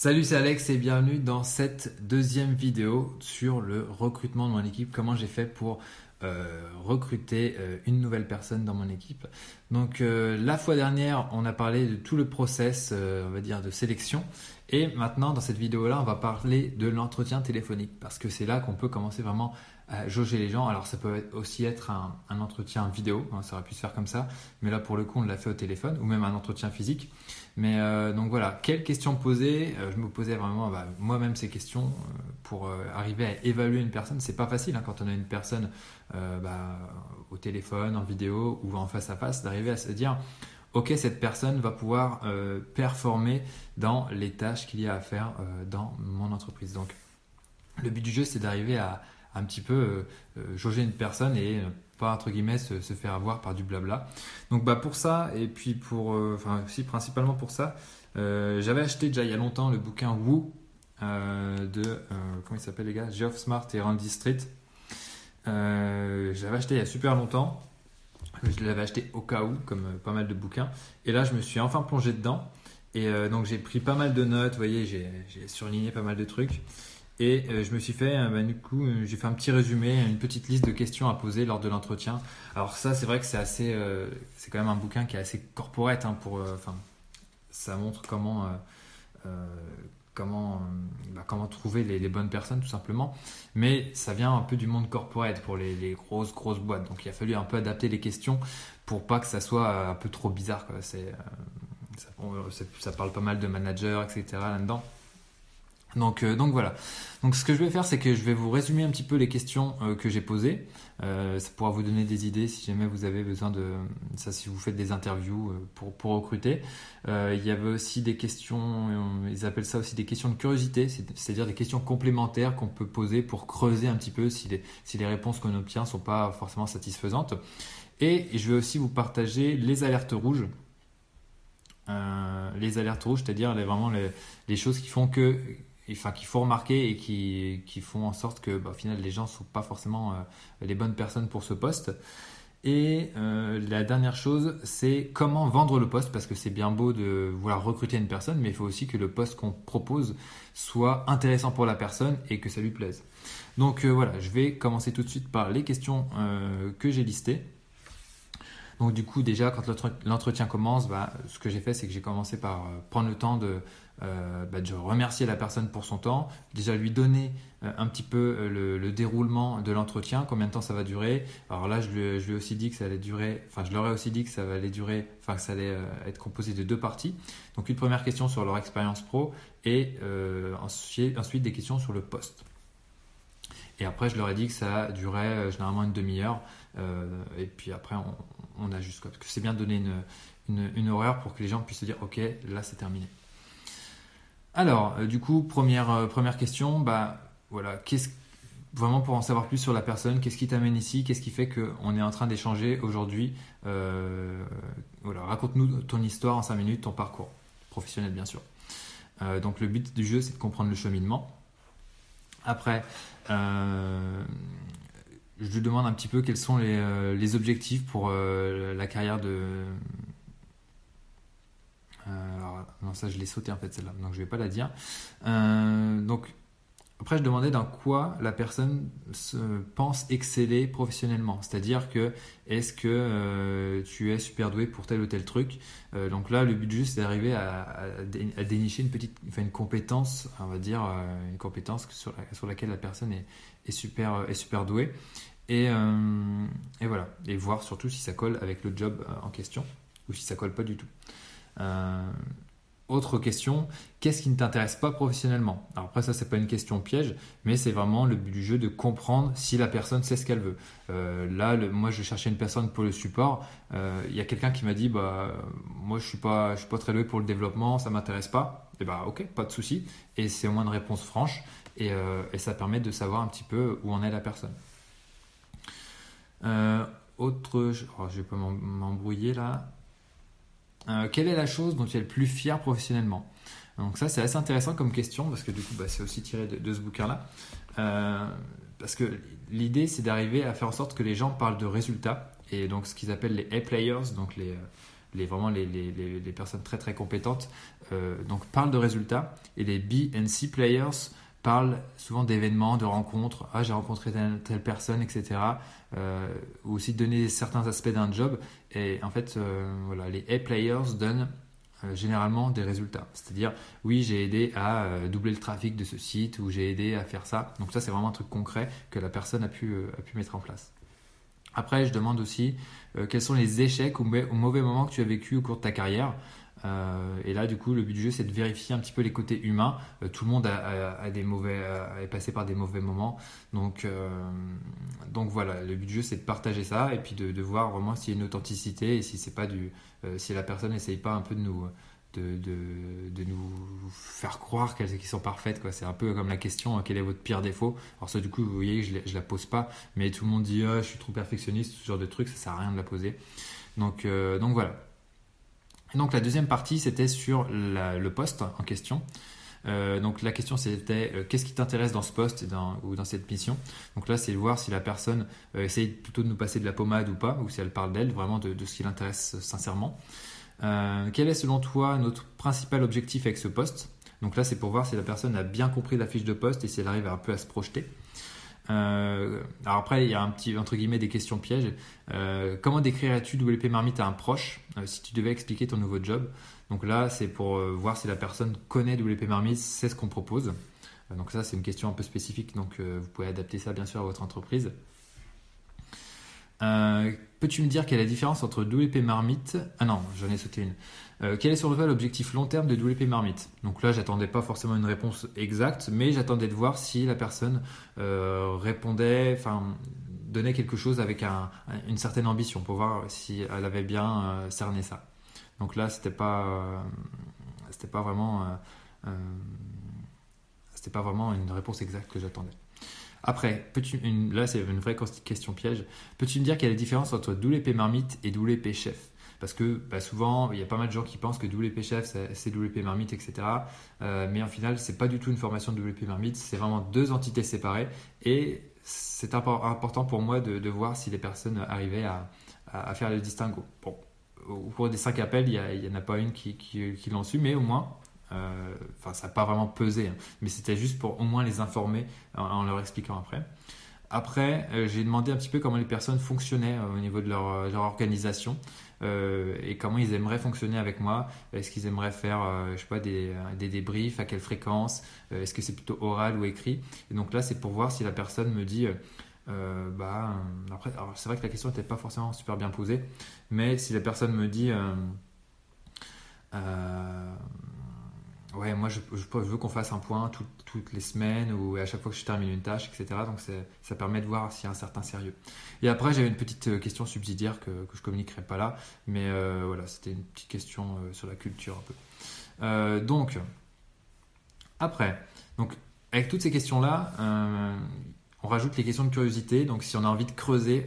Salut, c'est Alex et bienvenue dans cette deuxième vidéo sur le recrutement de mon équipe. Comment j'ai fait pour euh, recruter euh, une nouvelle personne dans mon équipe? Donc euh, la fois dernière, on a parlé de tout le process, on va dire, de sélection. Et maintenant, dans cette vidéo-là, on va parler de l'entretien téléphonique parce que c'est là qu'on peut commencer vraiment jauger les gens. Alors ça peut aussi être un, entretien vidéo, hein, ça aurait pu se faire comme ça, mais là pour le coup on l'a fait au téléphone ou même un entretien physique. Mais euh, donc voilà, quelles questions poser? Euh, Je me posais vraiment bah, moi-même ces questions euh, pour arriver à évaluer une personne. C'est pas facile hein, quand on a une personne bah, au téléphone, en vidéo ou en face à face, d'arriver à se dire ok, cette personne va pouvoir performer dans les tâches qu'il y a à faire dans mon entreprise. Donc, le but du jeu, c'est d'arriver à, un petit peu euh, euh, jauger une personne et pas entre guillemets se, faire avoir par du blabla. Donc bah pour ça et puis pour euh, enfin aussi principalement pour ça, j'avais acheté déjà il y a longtemps le bouquin Woo de comment il s'appelle les gars, Geoff Smart et Randy Street. j'avais acheté il y a super longtemps. Je l'avais acheté au cas où, comme pas mal de bouquins. Et là, je me suis enfin plongé dedans. Et donc, j'ai pris pas mal de notes. Vous voyez, j'ai surligné pas mal de trucs. Et euh, je me suis fait, euh, bah, du coup, euh, j'ai fait un petit résumé, une petite liste de questions à poser lors de l'entretien. Alors ça, c'est vrai que c'est assez, c'est quand même un bouquin qui est assez corporate, hein, pour, enfin, ça montre comment, comment, bah, comment trouver les, bonnes personnes tout simplement. Mais ça vient un peu du monde corporate pour les, grosses grosses boîtes. Donc il a fallu un peu adapter les questions pour pas que ça soit un peu trop bizarre. C'est, ça, ça, parle pas mal de managers, etc. là-dedans. Donc, euh, donc voilà. Donc ce que je vais faire, c'est que je vais vous résumer un petit peu les questions euh, que j'ai posées. Euh, ça pourra vous donner des idées si jamais vous avez besoin de ça, si vous faites des interviews pour, recruter. il y avait aussi des questions, ils appellent ça aussi des questions de curiosité, c'est-à-dire des questions complémentaires qu'on peut poser pour creuser un petit peu si les, réponses qu'on obtient sont pas forcément satisfaisantes. Et je vais aussi vous partager les alertes rouges. les alertes rouges, c'est-à-dire vraiment les choses qui font que enfin qu'il faut remarquer et qui, qui, font en sorte que bah, au final les gens ne sont pas forcément euh, les bonnes personnes pour ce poste. Et euh, la dernière chose, c'est comment vendre le poste, parce que c'est bien beau de vouloir recruter une personne, mais il faut aussi que le poste qu'on propose soit intéressant pour la personne et que ça lui plaise. Donc euh, voilà, je vais commencer tout de suite par les questions que j'ai listées. Donc du coup, déjà, quand l'entretien commence, bah, ce que j'ai fait, c'est que j'ai commencé par prendre le temps de euh, bah, de remercier la personne pour son temps, déjà lui donner euh, un petit peu euh, le, déroulement de l'entretien, combien de temps ça va durer. Alors là, je lui, ai aussi dit que ça allait durer, enfin je leur ai aussi dit que ça allait durer, enfin que ça allait être composé de deux parties. Donc une première question sur leur expérience pro et ensuite, ensuite des questions sur le poste. Et après, je leur ai dit que ça durait généralement une demi-heure. et puis après, on, on ajuste. Quoi. Parce que c'est bien de donner une, une, une, horaire pour que les gens puissent se dire, OK, là c'est terminé. Alors, euh, du coup, première, euh, première question, bah voilà, qu'est-ce vraiment pour en savoir plus sur la personne, qu'est-ce qui t'amène ici, qu'est-ce qui fait qu'on est en train d'échanger aujourd'hui. Euh, voilà, raconte-nous ton histoire en 5 minutes, ton parcours professionnel bien sûr. donc le but du jeu, c'est de comprendre le cheminement. Après, je lui demande un petit peu quels sont les, les objectifs pour la carrière de, euh, alors, non, ça je l'ai sauté en fait celle-là, donc je vais pas la dire. Euh, donc après, je demandais dans quoi la personne se pense exceller professionnellement. C'est-à-dire que est-ce que euh, tu es super doué pour tel ou tel truc? donc là, le but juste c'est d'arriver à, dénicher une petite, enfin une compétence, on va dire une compétence sur, laquelle la personne est, est super, est super douée. Et, et, voilà. Et voir surtout si ça colle avec le job en question ou si ça colle pas du tout. Euh, autre question, qu'est-ce qui ne t'intéresse pas professionnellement? Alors après ça c'est pas une question piège, mais c'est vraiment le but du jeu de comprendre si la personne sait ce qu'elle veut. Euh, là, moi je cherchais une personne pour le support. Euh, il y a quelqu'un qui m'a dit bah moi je suis pas je suis pas très doué pour le développement, ça m'intéresse pas. Et bah ok, pas de souci. Et c'est au moins une réponse franche et, ça permet de savoir un petit peu où en est la personne. autre, oh, je vais pas m'embrouiller là. Euh, quelle est la chose dont tu es le plus fier professionnellement Donc ça c'est assez intéressant comme question parce que du coup bah, c'est aussi tiré de, ce bouquin-là. Euh, parce que l'idée c'est d'arriver à faire en sorte que les gens parlent de résultats et donc ce qu'ils appellent les A-players, donc les, les, vraiment les, les, personnes très très compétentes, donc parlent de résultats. Et les B and C players parlent souvent d'événements, de rencontres. Ah, j'ai rencontré telle, personne, etc. ou aussi donner certains aspects d'un job. Et en fait, voilà, les A players donnent euh, généralement des résultats. C'est-à-dire, oui, j'ai aidé à euh, doubler le trafic de ce site ou j'ai aidé à faire ça. Donc ça, c'est vraiment un truc concret que la personne a pu, euh, a pu mettre en place. Après, je demande aussi quels sont les échecs ou, mauvais moments que tu as vécu au cours de ta carrière. Et là, du coup, le but du jeu, c'est de vérifier un petit peu les côtés humains. tout le monde a, des mauvais, est passé par des mauvais moments. Donc, donc voilà, le but du jeu, c'est de partager ça et puis de, voir vraiment s'il y a une authenticité et si c'est pas du, euh, si la personne n'essaye pas un peu de nous, de, de, nous faire croire qu'elles sont parfaites. C'est un peu comme la question euh, quel est votre pire défaut? Alors, ça, du coup, vous voyez, je ne la pose pas, mais tout le monde dit ah, je suis trop perfectionniste, ce genre de truc, ça sert à rien de la poser. Donc, euh, donc voilà. Donc, la deuxième partie, c'était sur le poste en question. donc la question c'était qu'est-ce qui t'intéresse dans ce poste ou dans cette mission? Donc là c'est de voir si la personne essaye plutôt de nous passer de la pommade ou pas, ou si elle parle d'elle, vraiment de, ce qui l'intéresse sincèrement. Euh, quel est selon toi notre principal objectif avec ce poste? Donc là, c'est pour voir si la personne a bien compris la fiche de poste et si elle arrive un peu à se projeter. Euh, alors après, il y a un petit entre guillemets des questions pièges. Euh, comment décrirais-tu WP Marmite à un proche si tu devais expliquer ton nouveau job? Donc là, c'est pour voir si la personne connaît WP Marmite, sait ce qu'on propose. donc ça, c'est une question un peu spécifique, donc vous pouvez adapter ça bien sûr à votre entreprise. Euh, peux-tu me dire quelle est la différence entre WP Marmite Ah non, j'en ai sauté une. Euh, quel est sur le l'objectif long terme de WP Marmite? Donc là, j'attendais pas forcément une réponse exacte, mais j'attendais de voir si la personne euh, répondait, enfin donnait quelque chose avec une certaine ambition pour voir si elle avait bien cerné ça. Donc là, c'était pas, c'était pas vraiment, c'était pas vraiment une réponse exacte que j'attendais. Après, là c'est une vraie question piège. Peux-tu me dire quelle est la différence entre WP Marmite et WP Chef? Parce que bah, souvent, il y a pas mal de gens qui pensent que WP Chef, c'est WP Marmite, etc. Euh, mais en final, c'est pas du tout une formation de WP Marmite, c'est vraiment deux entités séparées. Et c'est important pour moi de, voir si les personnes arrivaient à, faire le distinguo. Bon, au cours des cinq appels, il n'y en a pas une qui, qui l'ont su, mais au moins, enfin, ça n'a pas vraiment pesé, hein. mais c'était juste pour au moins les informer en, leur expliquant après. Après, euh, j'ai demandé un petit peu comment les personnes fonctionnaient euh, au niveau de leur, organisation et comment ils aimeraient fonctionner avec moi. Est-ce qu'ils aimeraient faire, je sais pas, des, des, débriefs, à quelle fréquence Est-ce que c'est plutôt oral ou écrit? Et donc là, c'est pour voir si la personne me dit, bah, après, c'est vrai que la question n'était pas forcément super bien posée, mais si la personne me dit, Ouais, moi je, veux qu'on fasse un point toutes les semaines ou à chaque fois que je termine une tâche, etc. Donc ça permet de voir s'il y a un certain sérieux. Et après, j'avais une petite euh, question subsidiaire que, que je communiquerai pas là, mais euh, voilà, c'était une petite question euh, sur la culture un peu. donc, après, donc, avec toutes ces questions-là, on rajoute les questions de curiosité. Donc, si on a envie de creuser,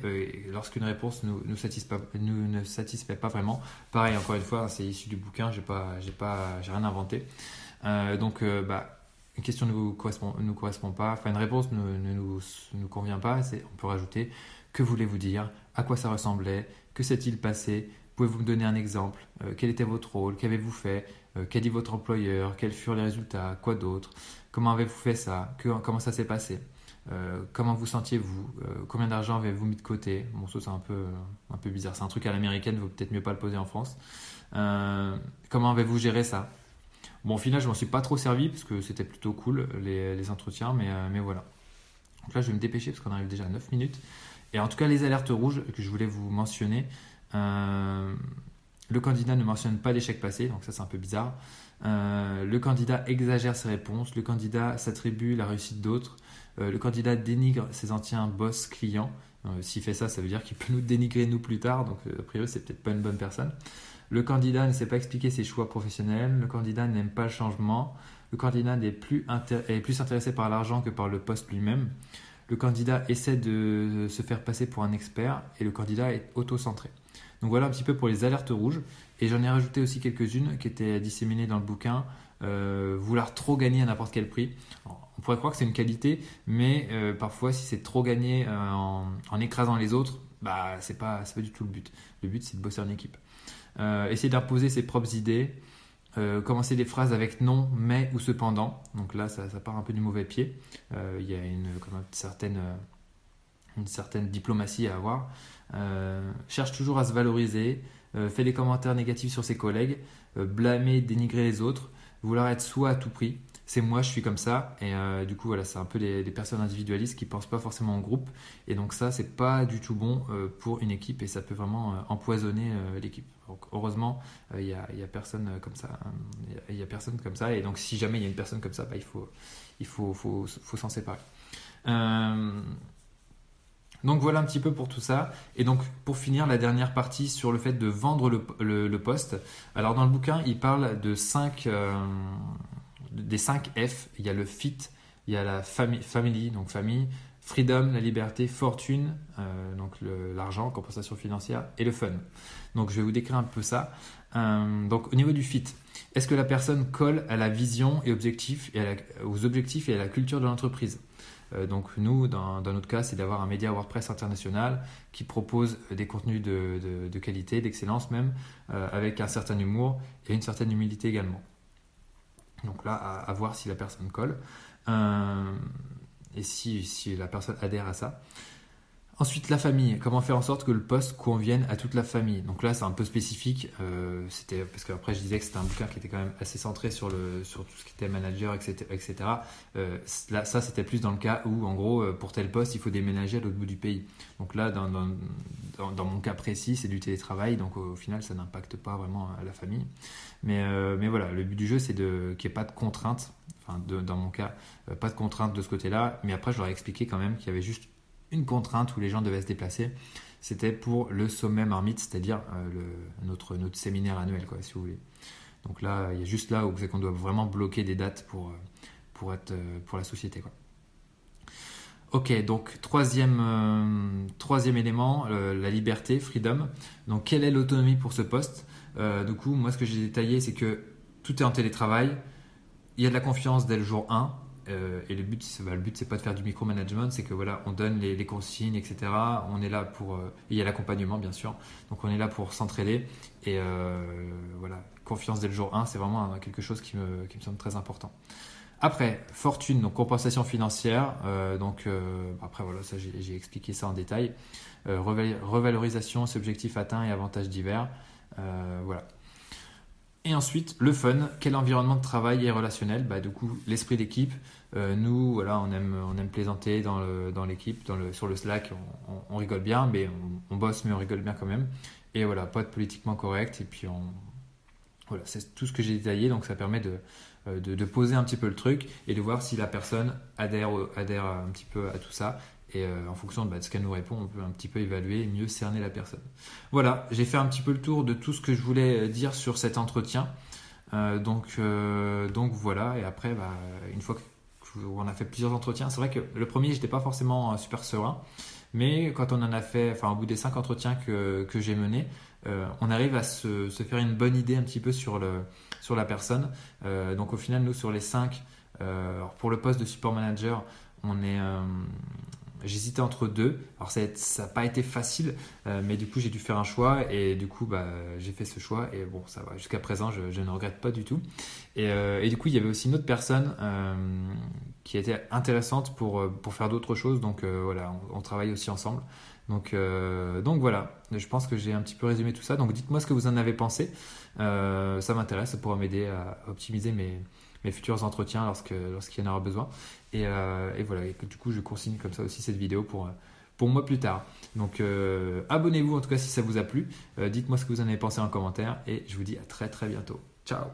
lorsqu'une réponse nous, nous, satisfait, ne satisfait pas vraiment, pareil, encore une fois, c'est issu du bouquin, j'ai pas, rien inventé. Euh, donc, euh, bah, une question ne nous correspond, nous pas, enfin une réponse ne, nous, convient pas, on peut rajouter que voulez-vous dire, à quoi ça ressemblait, que s'est-il passé, pouvez-vous me donner un exemple, euh, quel était votre rôle, qu'avez-vous fait, qu'a dit votre employeur, quels furent les résultats, quoi d'autre, comment avez-vous fait ça, comment ça s'est passé? Comment vous sentiez-vous Combien d'argent avez-vous mis de côté? Bon, ça c'est un peu, un peu bizarre. C'est un truc à l'américaine, vaut peut-être mieux pas le poser en France. comment avez-vous géré ça? Bon, au final, je m'en suis pas trop servi parce que c'était plutôt cool les, entretiens, mais, euh, mais voilà. Donc là, je vais me dépêcher parce qu'on arrive déjà à 9 minutes. Et en tout cas, les alertes rouges que je voulais vous mentionner. Euh, le candidat ne mentionne pas d'échec passé, donc ça c'est un peu bizarre. Euh, le candidat exagère ses réponses. Le candidat s'attribue la réussite d'autres. Le candidat dénigre ses anciens boss clients. S'il fait ça, ça veut dire qu'il peut nous dénigrer nous plus tard. Donc a priori, c'est peut-être pas une bonne personne. Le candidat ne sait pas expliquer ses choix professionnels. Le candidat n'aime pas le changement. Le candidat est plus, est plus intéressé par l'argent que par le poste lui-même. Le candidat essaie de se faire passer pour un expert et le candidat est auto-centré. Donc voilà un petit peu pour les alertes rouges. Et j'en ai rajouté aussi quelques-unes qui étaient disséminées dans le bouquin. Euh, vouloir trop gagner à n'importe quel prix. on pourrait croire que c'est une qualité, mais euh, parfois si c'est trop gagner euh, en, écrasant les autres, bah c'est pas, pas du tout le but. Le but c'est de bosser en équipe. essayer d'imposer ses propres idées. commencer des phrases avec non, mais ou cependant. Donc là, ça, part un peu du mauvais pied. Il y a une, certaine, une certaine diplomatie à avoir. cherche toujours à se valoriser. fait des commentaires négatifs sur ses collègues. blâmer, dénigrer les autres. Vouloir être soi à tout prix c'est moi, je suis comme ça. Et euh, du coup, voilà, c'est un peu des, personnes individualistes qui pensent pas forcément en groupe. Et donc ça, c'est pas du tout bon euh, pour une équipe et ça peut vraiment euh, empoisonner l'équipe. Donc heureusement, il y a, personne comme ça. Hein. Il a personne comme ça. Et donc si jamais il y a une personne comme ça, bah, il faut, il faut, faut, faut s'en séparer. Donc voilà un petit peu pour tout ça. Et donc pour finir, la dernière partie sur le fait de vendre le, poste. Alors dans le bouquin, il parle 5 des 5 F, il y a le fit, il y a la famille, donc famille, freedom, la liberté, fortune, euh, donc l'argent, compensation financière, et le fun. Donc je vais vous décrire un peu ça. Euh, donc au niveau du fit, est-ce que la personne colle à la vision et et aux objectifs et à la culture de l'entreprise? euh, donc nous, dans, notre cas, c'est d'avoir un média WordPress international qui propose des contenus de, qualité, d'excellence même, avec un certain humour et une certaine humilité également. Donc là, à, voir si la personne colle euh, et si, la personne adhère à ça. Ensuite, la famille. Comment faire en sorte que le poste convienne à toute la famille? Donc là, c'est un peu spécifique. Euh, c'était parce qu'après, je disais que c'était un bouquin qui était quand même assez centré sur, tout ce qui était manager, etc. etc. Euh, là, ça, c'était plus dans le cas où, en gros, pour tel poste, il faut déménager à l'autre bout du pays. Donc là, dans, mon cas précis, c'est du télétravail. Donc au final, ça n'impacte pas vraiment la famille. Mais, euh, voilà, le but du jeu, c'est qu'il n'y ait pas de contraintes. Enfin, dans mon cas, euh, pas de contraintes de ce côté-là. Mais après, je leur ai expliqué quand même qu'il y avait juste une contrainte où les gens devaient se déplacer. C'était pour le sommet marmite, c'est-à-dire euh, notre, séminaire annuel, si vous voulez. Donc là, il y a juste là où c'est qu'on doit vraiment bloquer des dates pour, pour, être, pour la société. Quoi. Ok, donc troisième, troisième élément, la liberté, freedom. Donc quelle est l'autonomie pour ce poste? Euh, du coup, moi, ce que j'ai détaillé, c'est que tout est en télétravail. Il y a de la confiance dès le jour 1. Euh, et le but, c'est, bah, le but, c'est pas de faire du micromanagement, c'est que voilà, on donne les, consignes, etc. On est là pour, euh, il y a l'accompagnement bien sûr. Donc on est là pour s'entraider et voilà, confiance dès le jour 1, c'est vraiment quelque chose qui me, qui me semble très important. Après, fortune, donc compensation financière. donc après voilà, ça j'ai, expliqué ça en détail. revalorisation, objectif atteint et avantages divers. Euh, voilà. Et ensuite, le fun, quel environnement de travail est relationnel? Bah, Du coup, l'esprit d'équipe. Euh, nous, voilà, on aime, on aime plaisanter dans l'équipe, dans le, sur le Slack, on, rigole bien, mais on, bosse, mais on rigole bien quand même. Et voilà, pas de politiquement correct. Et puis, on, voilà, c'est tout ce que j'ai détaillé, donc ça permet de, euh, de, de, poser un petit peu le truc et de voir si la personne adhère, adhère un petit peu à tout ça et euh, en fonction bah, de, ce qu'elle nous répond, on peut un petit peu évaluer mieux cerner la personne. Voilà, j'ai fait un petit peu le tour de tout ce que je voulais dire sur cet entretien. Euh, donc, euh, donc voilà, et après, bah, une fois qu'on a fait plusieurs entretiens, c'est vrai que le premier, j'étais pas forcément super serein, mais quand on en a fait, enfin au bout des cinq entretiens que, j'ai menés, on arrive à se, faire une bonne idée un petit peu sur la personne. donc au final, nous, sur les cinq, pour le poste de support manager, on est, J'hésitais entre deux. Alors ça n'a pas été facile, euh, mais du coup j'ai dû faire un choix et du coup bah, j'ai fait ce choix et bon ça va. Jusqu'à présent je, ne regrette pas du tout. Et, euh, et, du coup il y avait aussi une autre personne euh, qui était intéressante pour, pour faire d'autres choses. Donc voilà, on, travaille aussi ensemble. Donc, donc voilà, je pense que j'ai un petit peu résumé tout ça. Donc dites-moi ce que vous en avez pensé. ça m'intéresse, ça pourra m'aider à optimiser mes, mes futurs entretiens lorsque lorsqu'il y en aura besoin. Et, euh, et voilà, du coup, je consigne comme ça aussi cette vidéo pour, pour moi plus tard. Donc, euh, abonnez-vous en tout cas si ça vous a plu. Euh, dites-moi ce que vous en avez pensé en commentaire et je vous dis à très très bientôt. Ciao